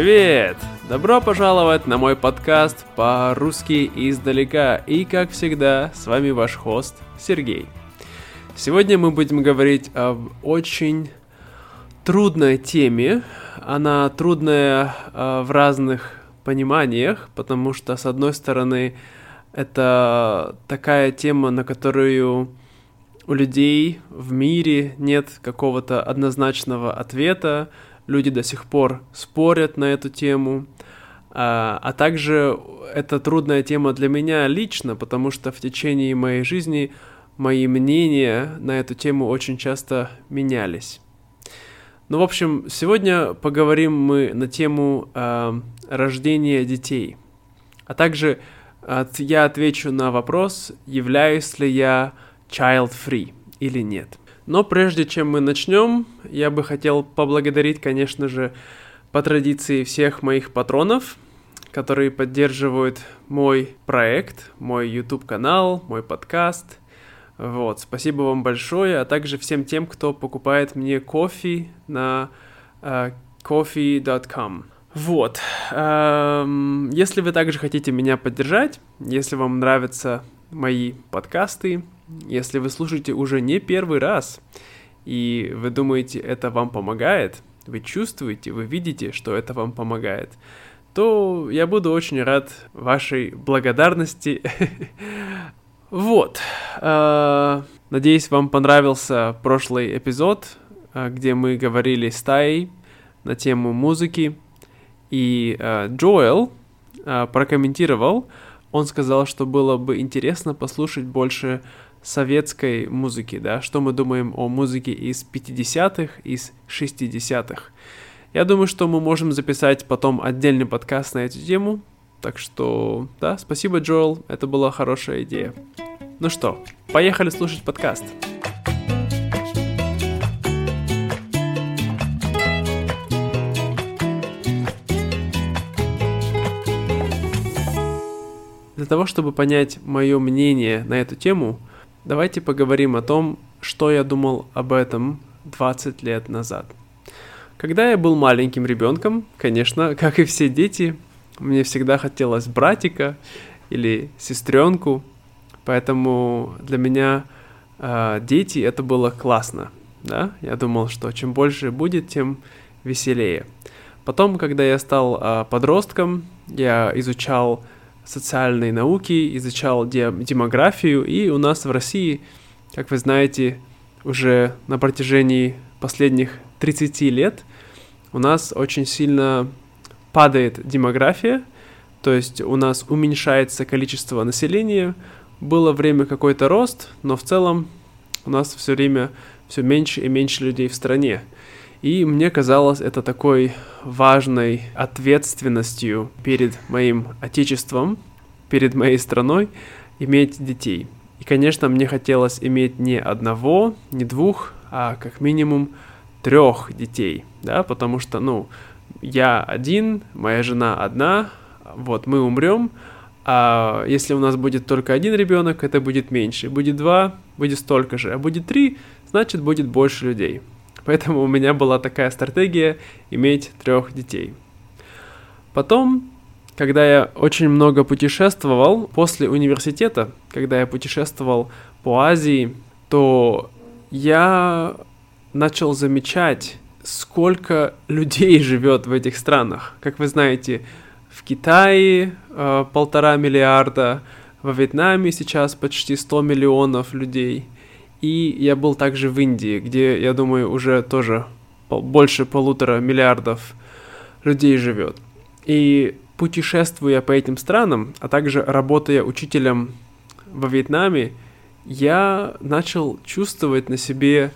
Привет! Добро пожаловать на мой подкаст по-русски издалека. И, как всегда, с вами ваш хост Сергей. Сегодня мы будем говорить об очень трудной теме. Она трудная э, в разных пониманиях, потому что, с одной стороны, это такая тема, на которую у людей в мире нет какого-то однозначного ответа, люди до сих пор спорят на эту тему, а, а также это трудная тема для меня лично, потому что в течение моей жизни мои мнения на эту тему очень часто менялись. Ну, в общем, сегодня поговорим мы на тему э, рождения детей, а также от, я отвечу на вопрос, являюсь ли я child-free или нет. Но прежде чем мы начнем, я бы хотел поблагодарить, конечно же, по традиции всех моих патронов, которые поддерживают мой проект, мой YouTube-канал, мой подкаст. Вот, спасибо вам большое, а также всем тем, кто покупает мне кофе на uh, coffee.com. Вот. Эм, если вы также хотите меня поддержать, если вам нравятся мои подкасты, если вы слушаете уже не первый раз, и вы думаете, это вам помогает, вы чувствуете, вы видите, что это вам помогает, то я буду очень рад вашей благодарности. Вот. Э, надеюсь, вам понравился прошлый эпизод, э, где мы говорили с Таей на тему музыки. И э, Джоэл прокомментировал, он сказал, что было бы интересно послушать больше советской музыки, да, что мы думаем о музыке из 50-х, из 60-х. Я думаю, что мы можем записать потом отдельный подкаст на эту тему, так что, да, спасибо, Джоэл, это была хорошая идея. Ну что, поехали слушать подкаст. Для того, чтобы понять мое мнение на эту тему, Давайте поговорим о том, что я думал об этом 20 лет назад. Когда я был маленьким ребенком, конечно, как и все дети, мне всегда хотелось братика или сестренку, поэтому для меня э, дети это было классно, да? Я думал, что чем больше будет, тем веселее. Потом, когда я стал э, подростком, я изучал социальные науки, изучал демографию, и у нас в России, как вы знаете, уже на протяжении последних 30 лет у нас очень сильно падает демография, то есть у нас уменьшается количество населения, было время какой-то рост, но в целом у нас все время все меньше и меньше людей в стране. И мне казалось это такой важной ответственностью перед моим отечеством, перед моей страной иметь детей. И, конечно, мне хотелось иметь не одного, не двух, а как минимум трех детей, да, потому что, ну, я один, моя жена одна, вот, мы умрем, а если у нас будет только один ребенок, это будет меньше, будет два, будет столько же, а будет три, значит, будет больше людей. Поэтому у меня была такая стратегия иметь трех детей. Потом, когда я очень много путешествовал после университета, когда я путешествовал по Азии, то я начал замечать, сколько людей живет в этих странах. Как вы знаете, в Китае э, полтора миллиарда, во Вьетнаме сейчас почти 100 миллионов людей – и я был также в Индии, где, я думаю, уже тоже больше полутора миллиардов людей живет. И путешествуя по этим странам, а также работая учителем во Вьетнаме, я начал чувствовать на себе,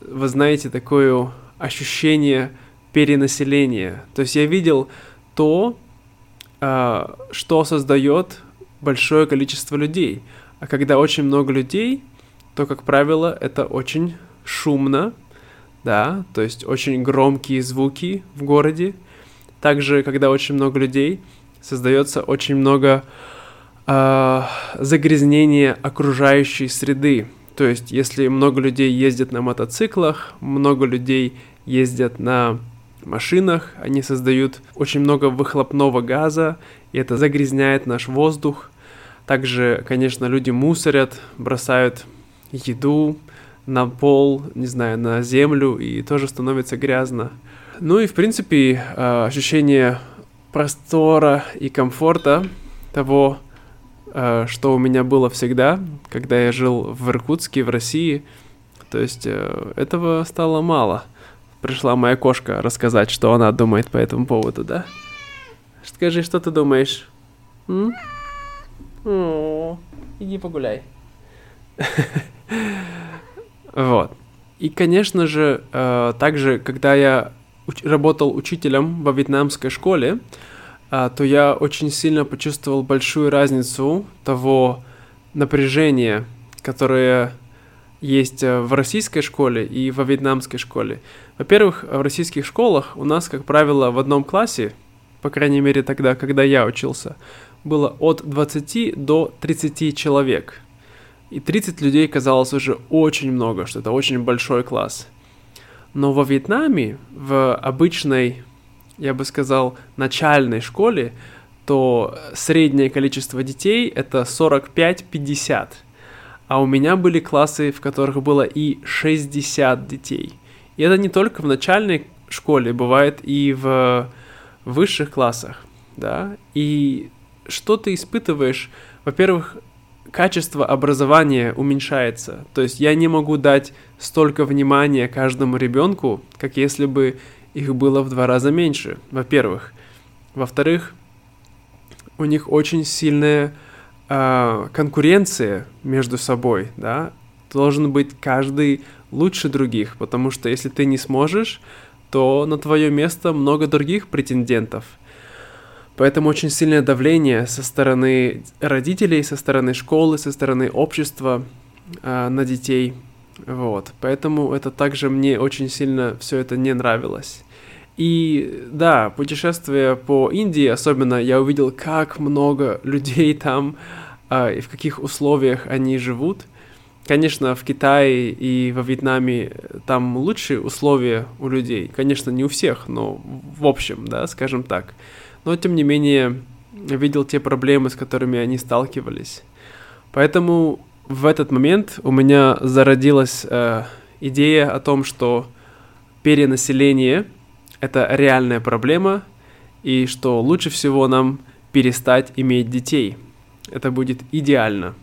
вы знаете, такое ощущение перенаселения. То есть я видел то, а, что создает большое количество людей. А когда очень много людей, то, как правило, это очень шумно, да, то есть очень громкие звуки в городе. Также, когда очень много людей, создается очень много э, загрязнения окружающей среды. То есть, если много людей ездят на мотоциклах, много людей ездят на машинах, они создают очень много выхлопного газа, и это загрязняет наш воздух. Также, конечно, люди мусорят, бросают еду на пол, не знаю, на землю, и тоже становится грязно. Ну и, в принципе, э, ощущение простора и комфорта того, э, что у меня было всегда, когда я жил в Иркутске, в России. То есть э, этого стало мало. Пришла моя кошка рассказать, что она думает по этому поводу, да? Скажи, что ты думаешь? М? О, иди погуляй. Вот. И, конечно же, э, также, когда я работал учителем во вьетнамской школе, а, то я очень сильно почувствовал большую разницу того напряжения, которое есть э, в российской школе и во вьетнамской школе. Во-первых, в российских школах у нас, как правило, в одном классе, по крайней мере тогда, когда я учился, было от 20 до 30 человек. И 30 людей казалось уже очень много, что это очень большой класс. Но во Вьетнаме, в обычной, я бы сказал, начальной школе, то среднее количество детей это 45-50. А у меня были классы, в которых было и 60 детей. И это не только в начальной школе, бывает и в высших классах, да. И что ты испытываешь? Во-первых, качество образования уменьшается. То есть я не могу дать столько внимания каждому ребенку, как если бы их было в два раза меньше, во-первых. Во-вторых, у них очень сильная э, конкуренция между собой, да, должен быть каждый лучше других, потому что если ты не сможешь, то на твое место много других претендентов – Поэтому очень сильное давление со стороны родителей, со стороны школы, со стороны общества э, на детей. Вот. Поэтому это также мне очень сильно все это не нравилось. И да, путешествуя по Индии, особенно я увидел, как много людей там э, и в каких условиях они живут. Конечно, в Китае и во Вьетнаме там лучшие условия у людей. Конечно, не у всех, но в общем, да, скажем так но тем не менее видел те проблемы, с которыми они сталкивались. Поэтому в этот момент у меня зародилась э, идея о том, что перенаселение это реальная проблема, и что лучше всего нам перестать иметь детей. Это будет идеально.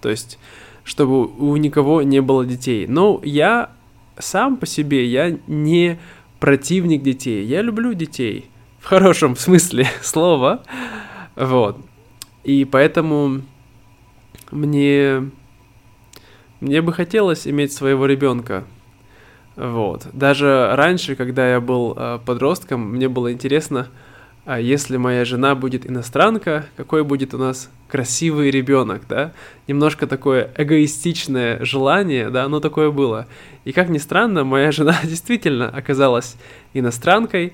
То есть, чтобы у никого не было детей. Но я сам по себе, я не противник детей. Я люблю детей в хорошем смысле слова, вот. И поэтому мне, мне бы хотелось иметь своего ребенка, вот. Даже раньше, когда я был э, подростком, мне было интересно, а если моя жена будет иностранка, какой будет у нас красивый ребенок, да? Немножко такое эгоистичное желание, да, но такое было. И как ни странно, моя жена действительно оказалась иностранкой,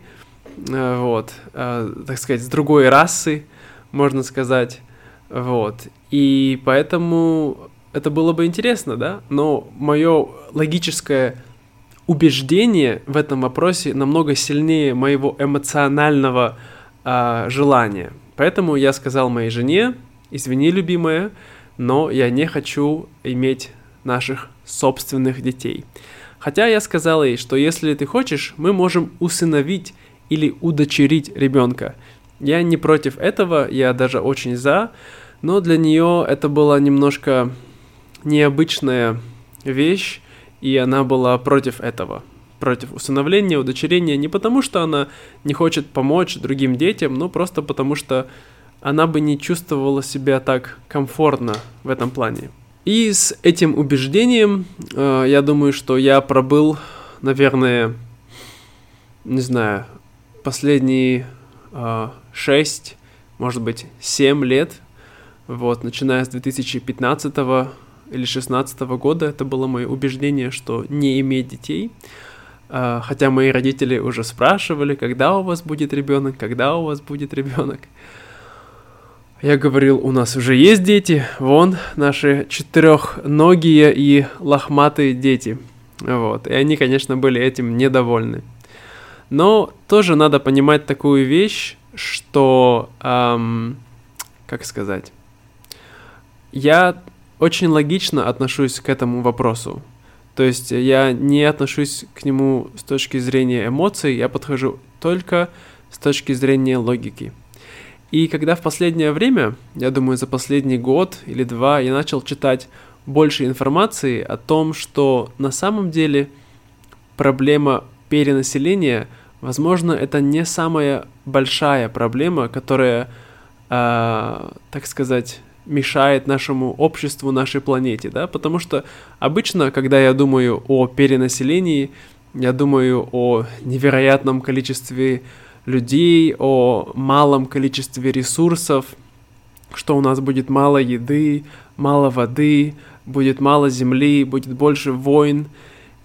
вот, э, так сказать, с другой расы, можно сказать, вот, и поэтому это было бы интересно, да, но мое логическое убеждение в этом вопросе намного сильнее моего эмоционального э, желания. Поэтому я сказал моей жене, извини, любимая, но я не хочу иметь наших собственных детей. Хотя я сказал ей, что если ты хочешь, мы можем усыновить или удочерить ребенка. Я не против этого, я даже очень за, но для нее это была немножко необычная вещь, и она была против этого, против усыновления, удочерения, не потому что она не хочет помочь другим детям, но просто потому что она бы не чувствовала себя так комфортно в этом плане. И с этим убеждением, э, я думаю, что я пробыл, наверное, не знаю, последние э, 6, может быть, 7 лет, вот, начиная с 2015 или 16 года, это было мое убеждение, что не иметь детей. Э, хотя мои родители уже спрашивали, когда у вас будет ребенок, когда у вас будет ребенок. Я говорил, у нас уже есть дети, вон наши четырехногие и лохматые дети. Вот. И они, конечно, были этим недовольны. Но тоже надо понимать такую вещь, что, эм, как сказать, я очень логично отношусь к этому вопросу. То есть я не отношусь к нему с точки зрения эмоций, я подхожу только с точки зрения логики. И когда в последнее время, я думаю, за последний год или два, я начал читать больше информации о том, что на самом деле проблема перенаселения, возможно, это не самая большая проблема, которая, э, так сказать, мешает нашему обществу, нашей планете, да, потому что обычно, когда я думаю о перенаселении, я думаю о невероятном количестве людей, о малом количестве ресурсов, что у нас будет мало еды, мало воды, будет мало земли, будет больше войн.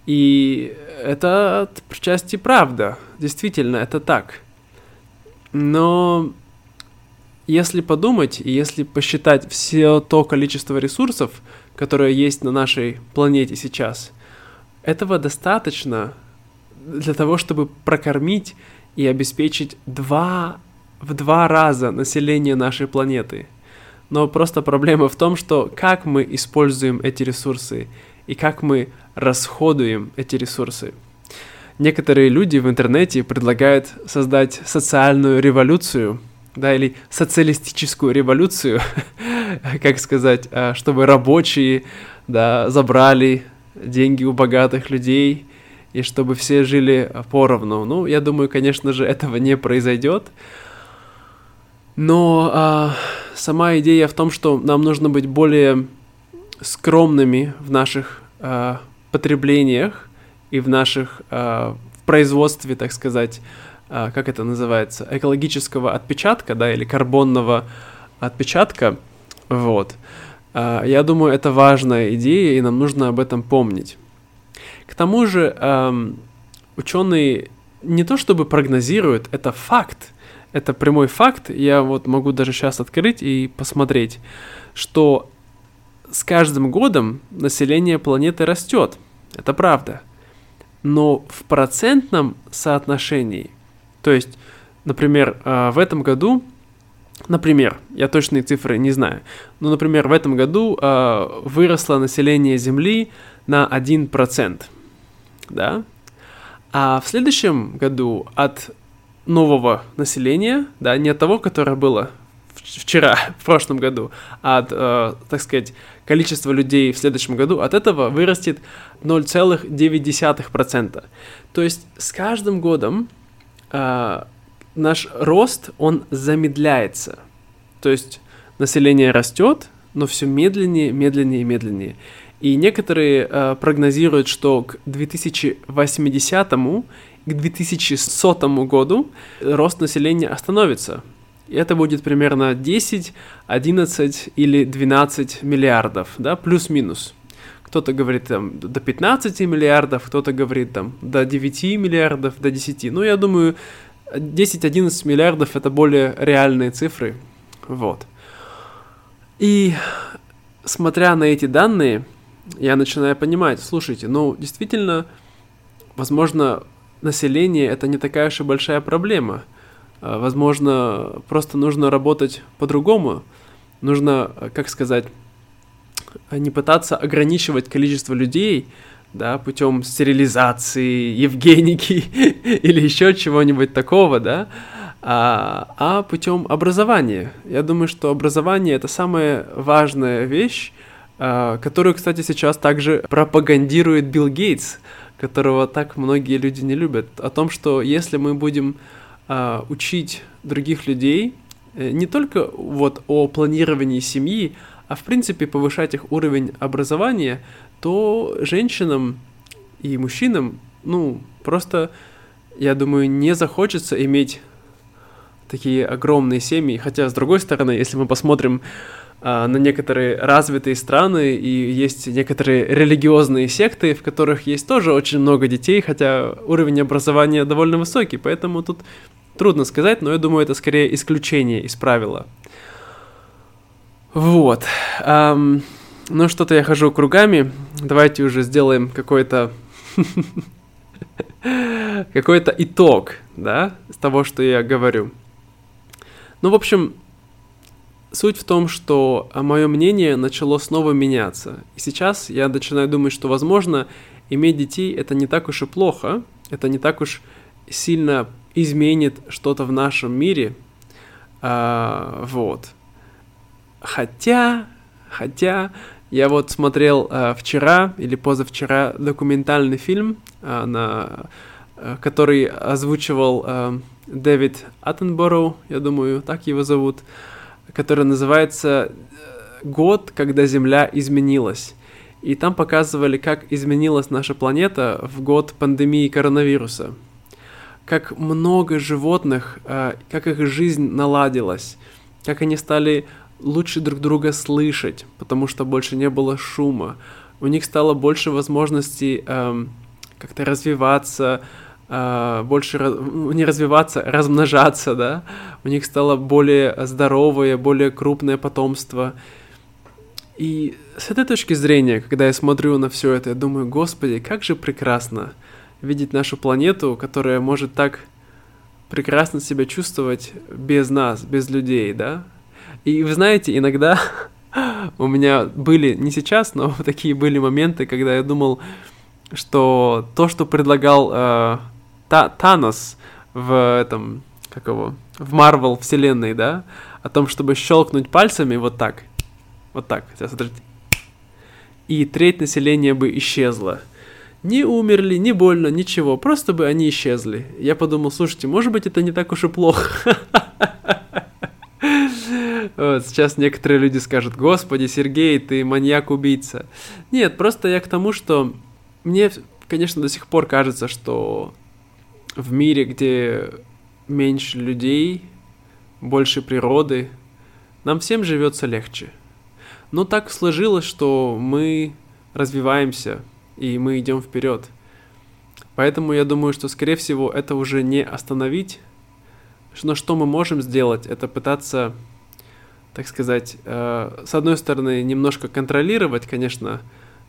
И это отчасти правда, действительно, это так. Но если подумать и если посчитать все то количество ресурсов, которые есть на нашей планете сейчас, этого достаточно для того, чтобы прокормить и обеспечить два, в два раза население нашей планеты. Но просто проблема в том, что как мы используем эти ресурсы и как мы расходуем эти ресурсы. Некоторые люди в интернете предлагают создать социальную революцию, да, или социалистическую революцию, как сказать, а, чтобы рабочие, да, забрали деньги у богатых людей и чтобы все жили поровну. Ну, я думаю, конечно же, этого не произойдет. Но а, сама идея в том, что нам нужно быть более скромными в наших а, потреблениях и в наших а, в производстве, так сказать, а, как это называется, экологического отпечатка, да, или карбонного отпечатка. Вот. А, я думаю, это важная идея, и нам нужно об этом помнить. К тому же эм, ученые не то чтобы прогнозируют, это факт, это прямой факт. Я вот могу даже сейчас открыть и посмотреть, что с каждым годом население планеты растет. Это правда. Но в процентном соотношении, то есть, например, э, в этом году, например, я точные цифры не знаю, но, например, в этом году э, выросло население Земли на 1%, да? А в следующем году от нового населения, да, не от того, которое было вчера, в прошлом году, от, э, так сказать, количества людей в следующем году, от этого вырастет 0,9%. То есть с каждым годом э, наш рост, он замедляется. То есть население растет, но все медленнее, медленнее медленнее. И некоторые э, прогнозируют, что к 2080 к 2100 году рост населения остановится. Это будет примерно 10, 11 или 12 миллиардов, да, плюс-минус. Кто-то говорит там до 15 миллиардов, кто-то говорит там до 9 миллиардов, до 10. Ну, я думаю, 10-11 миллиардов это более реальные цифры. Вот. И смотря на эти данные, я начинаю понимать, слушайте, ну, действительно, возможно, население это не такая уж и большая проблема. А, возможно, просто нужно работать по-другому. Нужно, как сказать, не пытаться ограничивать количество людей, да, путем стерилизации, евгеники или еще чего-нибудь такого, да, а, а путем образования. Я думаю, что образование это самая важная вещь, которую, кстати, сейчас также пропагандирует Билл Гейтс, которого так многие люди не любят, о том, что если мы будем а, учить других людей э, не только вот о планировании семьи, а в принципе повышать их уровень образования, то женщинам и мужчинам, ну, просто, я думаю, не захочется иметь такие огромные семьи. Хотя, с другой стороны, если мы посмотрим на некоторые развитые страны, и есть некоторые религиозные секты, в которых есть тоже очень много детей, хотя уровень образования довольно высокий, поэтому тут трудно сказать, но я думаю, это скорее исключение из правила. Вот. Um, ну, что-то я хожу кругами. Давайте уже сделаем какой-то какой-то итог, да, с того, что я говорю. Ну, в общем, суть в том, что мое мнение начало снова меняться. И сейчас я начинаю думать, что, возможно, иметь детей это не так уж и плохо, это не так уж сильно изменит что-то в нашем мире. А, вот. Хотя, хотя, я вот смотрел а, вчера или позавчера документальный фильм, а, на, а, который озвучивал а, Дэвид Аттенбороу, я думаю, так его зовут, который называется «Год, когда Земля изменилась». И там показывали, как изменилась наша планета в год пандемии коронавируса. Как много животных, а, как их жизнь наладилась, как они стали лучше друг друга слышать, потому что больше не было шума. У них стало больше возможностей эм, как-то развиваться, э, больше не развиваться, размножаться, да. У них стало более здоровое, более крупное потомство. И с этой точки зрения, когда я смотрю на все это, я думаю, господи, как же прекрасно видеть нашу планету, которая может так прекрасно себя чувствовать без нас, без людей, да? И вы знаете, иногда у меня были, не сейчас, но такие были моменты, когда я думал, что то, что предлагал э, Та Танос в этом, как его, в Марвел вселенной, да, о том, чтобы щелкнуть пальцами вот так, вот так, сейчас, смотрите. И треть населения бы исчезла. Не умерли, не больно, ничего, просто бы они исчезли. Я подумал, слушайте, может быть, это не так уж и плохо. Вот, сейчас некоторые люди скажут, господи, Сергей, ты маньяк-убийца. Нет, просто я к тому, что мне, конечно, до сих пор кажется, что в мире, где меньше людей, больше природы, нам всем живется легче. Но так сложилось, что мы развиваемся, и мы идем вперед. Поэтому я думаю, что, скорее всего, это уже не остановить. Но что мы можем сделать, это пытаться, так сказать, э, с одной стороны, немножко контролировать, конечно,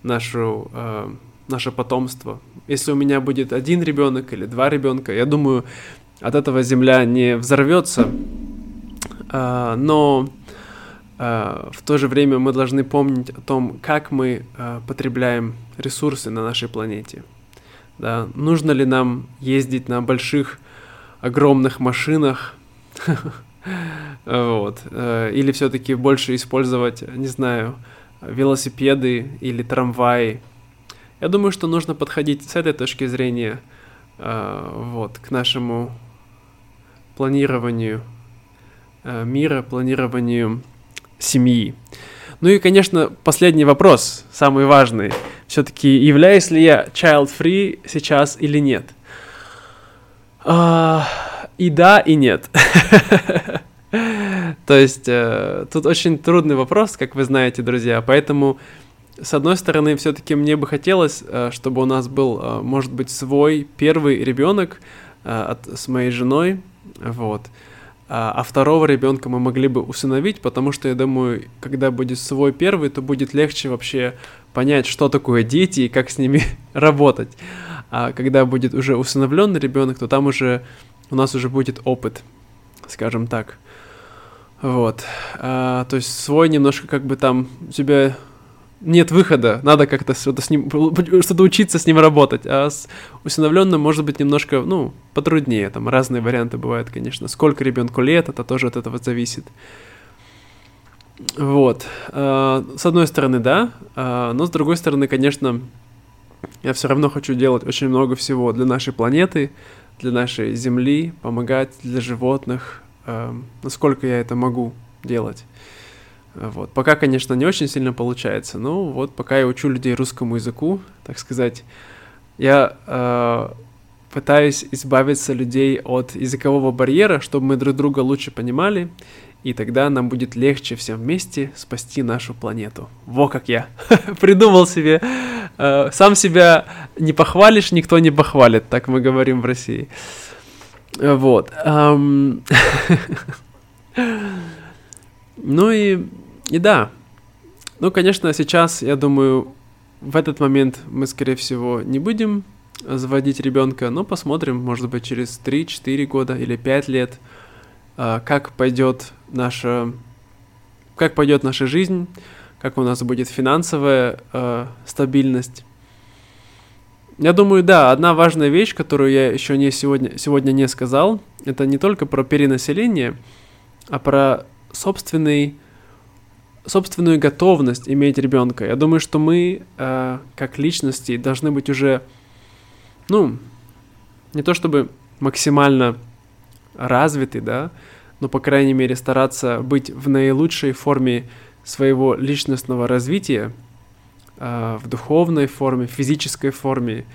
нашу, э, наше потомство. Если у меня будет один ребенок или два ребенка, я думаю, от этого земля не взорвется. Э, но Э, в то же время мы должны помнить о том, как мы э, потребляем ресурсы на нашей планете. Да? Нужно ли нам ездить на больших, огромных машинах, вот, э, или все-таки больше использовать, не знаю, велосипеды или трамваи. Я думаю, что нужно подходить с этой точки зрения вот, к нашему планированию мира, планированию семьи. Ну и, конечно, последний вопрос, самый важный. Все-таки являюсь ли я child-free сейчас или нет? А, и да, и нет. То есть э, тут очень трудный вопрос, как вы знаете, друзья. Поэтому, с одной стороны, все-таки мне бы хотелось, э, чтобы у нас был, э, может быть, свой первый ребенок от, с моей женой. Вот. А, а второго ребенка мы могли бы усыновить, потому что я думаю, когда будет свой первый, то будет легче вообще понять, что такое дети и как с ними работать. А когда будет уже усыновленный ребенок, то там уже у нас уже будет опыт, скажем так. Вот. А, то есть свой немножко как бы там у тебя нет выхода, надо как-то что-то с ним, что-то учиться с ним работать, а с усыновленным может быть немножко, ну, потруднее, там разные варианты бывают, конечно, сколько ребенку лет, это тоже от этого зависит. Вот, а, с одной стороны, да, а, но с другой стороны, конечно, я все равно хочу делать очень много всего для нашей планеты, для нашей Земли, помогать для животных, а, насколько я это могу делать. Вот. Пока, конечно, не очень сильно получается, но вот пока я учу людей русскому языку, так сказать, я э, пытаюсь избавиться людей от языкового барьера, чтобы мы друг друга лучше понимали, и тогда нам будет легче всем вместе спасти нашу планету. Во как я придумал себе. Э, сам себя не похвалишь, никто не похвалит, так мы говорим в России. Вот. Ну и и да, ну, конечно, сейчас, я думаю, в этот момент мы, скорее всего, не будем заводить ребенка, но посмотрим, может быть, через 3-4 года или 5 лет, э, как пойдет наша, как пойдет наша жизнь, как у нас будет финансовая э, стабильность. Я думаю, да, одна важная вещь, которую я еще не сегодня, сегодня не сказал, это не только про перенаселение, а про собственный, собственную готовность иметь ребенка. Я думаю, что мы, э, как личности, должны быть уже, ну, не то чтобы максимально развиты, да, но, по крайней мере, стараться быть в наилучшей форме своего личностного развития – э, в духовной форме, в физической форме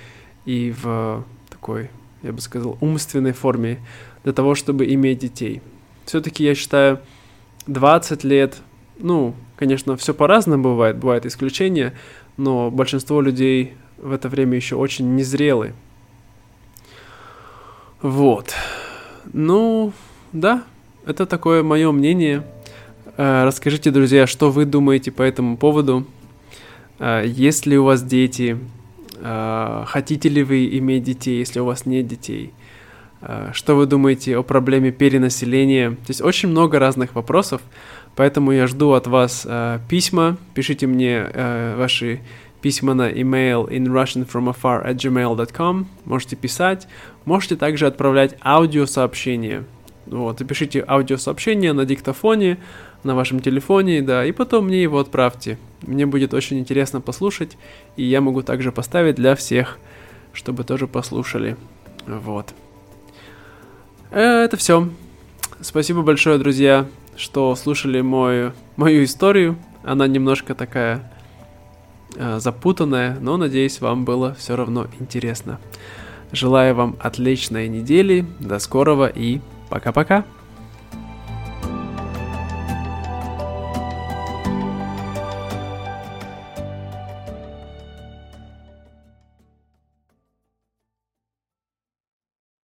и в такой, я бы сказал, умственной форме для того, чтобы иметь детей. Все-таки я считаю, 20 лет, ну, конечно, все по-разному бывает, бывают исключения, но большинство людей в это время еще очень незрелы. Вот. Ну, да, это такое мое мнение. Э, расскажите, друзья, что вы думаете по этому поводу. А, есть ли у вас дети? А, хотите ли вы иметь детей, если у вас нет детей? Что вы думаете о проблеме перенаселения? Здесь очень много разных вопросов, поэтому я жду от вас письма. Пишите мне ваши письма на email in russianfromafar at gmail.com. Можете писать. Можете также отправлять аудиосообщения. Вот, и пишите аудиосообщение на диктофоне, на вашем телефоне, да, и потом мне его отправьте. Мне будет очень интересно послушать, и я могу также поставить для всех, чтобы тоже послушали. Вот. Э, это все. Спасибо большое, друзья, что слушали мою, мою историю. Она немножко такая э, запутанная, но надеюсь, вам было все равно интересно. Желаю вам отличной недели, до скорого и пока-пока.